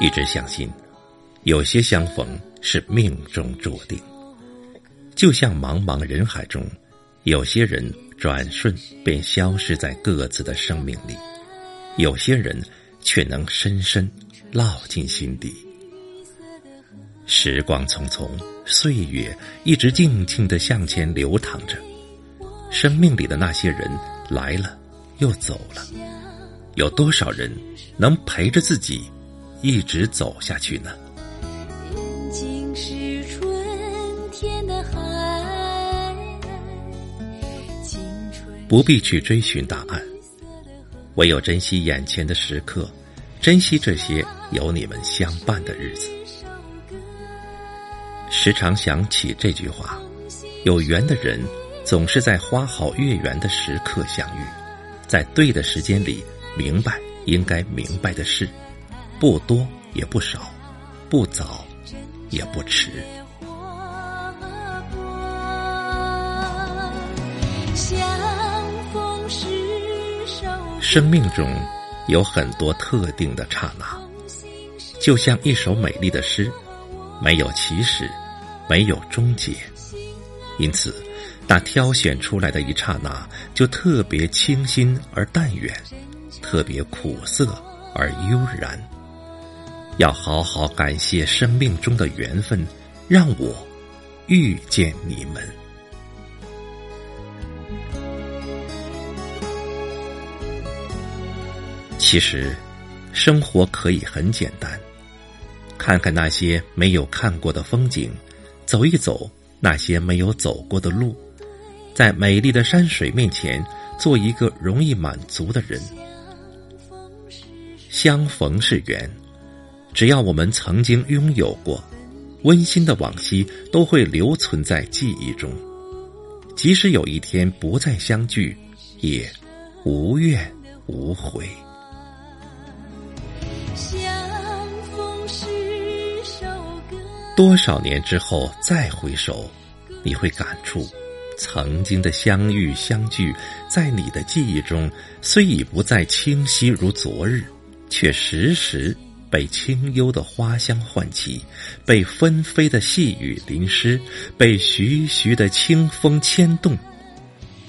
一直相信，有些相逢是命中注定。就像茫茫人海中，有些人转瞬便消失在各自的生命里，有些人却能深深烙进心底。时光匆匆，岁月一直静静的向前流淌着，生命里的那些人来了又走了，有多少人能陪着自己？一直走下去呢。眼睛是春天的海，不必去追寻答案，唯有珍惜眼前的时刻，珍惜这些有你们相伴的日子。时常想起这句话：有缘的人，总是在花好月圆的时刻相遇，在对的时间里，明白应该明白的事。不多也不少，不早也不迟。生命中有很多特定的刹那，就像一首美丽的诗，没有起始，没有终结。因此，那挑选出来的一刹那，就特别清新而淡远，特别苦涩而悠然。要好好感谢生命中的缘分，让我遇见你们。其实，生活可以很简单，看看那些没有看过的风景，走一走那些没有走过的路，在美丽的山水面前，做一个容易满足的人。相逢是缘。只要我们曾经拥有过，温馨的往昔都会留存在记忆中。即使有一天不再相聚，也无怨无悔。多少年之后再回首，你会感触，曾经的相遇相聚，在你的记忆中虽已不再清晰如昨日，却时时。被清幽的花香唤起，被纷飞的细雨淋湿，被徐徐的清风牵动，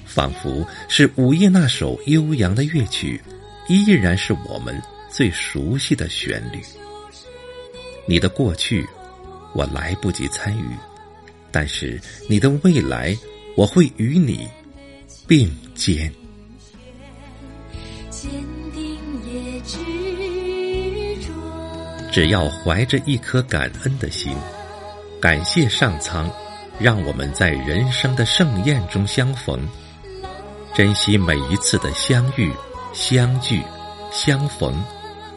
仿佛是午夜那首悠扬的乐曲，依然是我们最熟悉的旋律。你的过去，我来不及参与，但是你的未来，我会与你并肩。只要怀着一颗感恩的心，感谢上苍，让我们在人生的盛宴中相逢，珍惜每一次的相遇、相聚、相逢，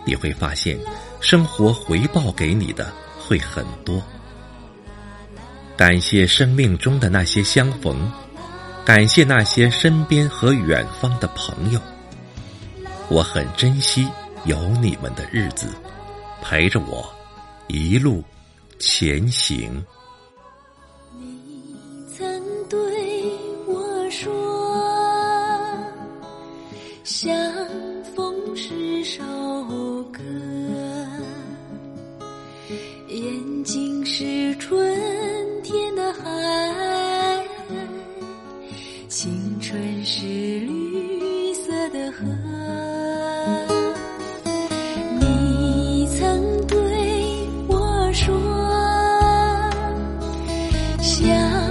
你会发现，生活回报给你的会很多。感谢生命中的那些相逢，感谢那些身边和远方的朋友，我很珍惜有你们的日子。陪着我一路前行。你曾对我说，相逢是首歌，眼睛是想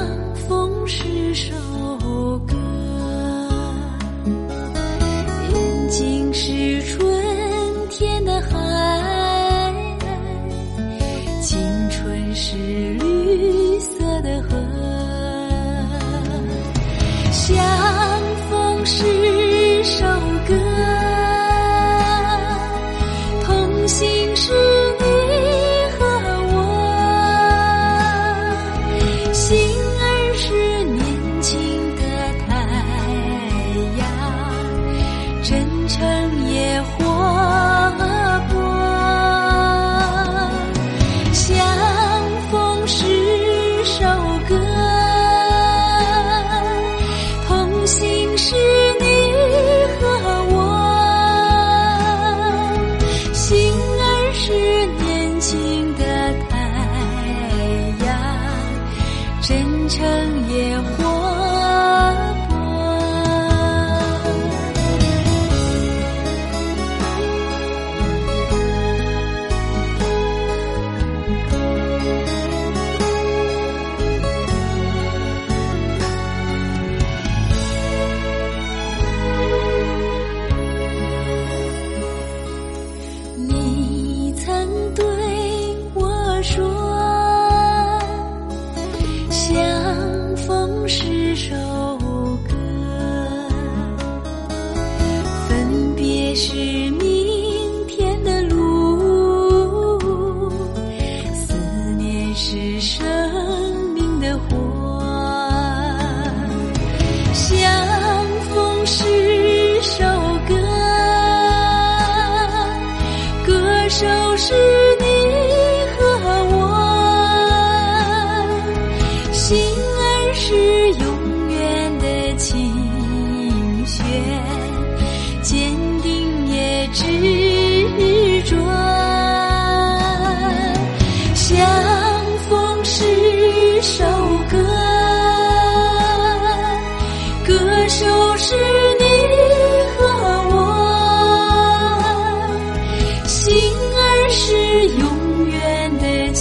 成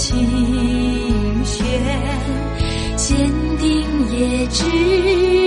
琴弦，坚定也执。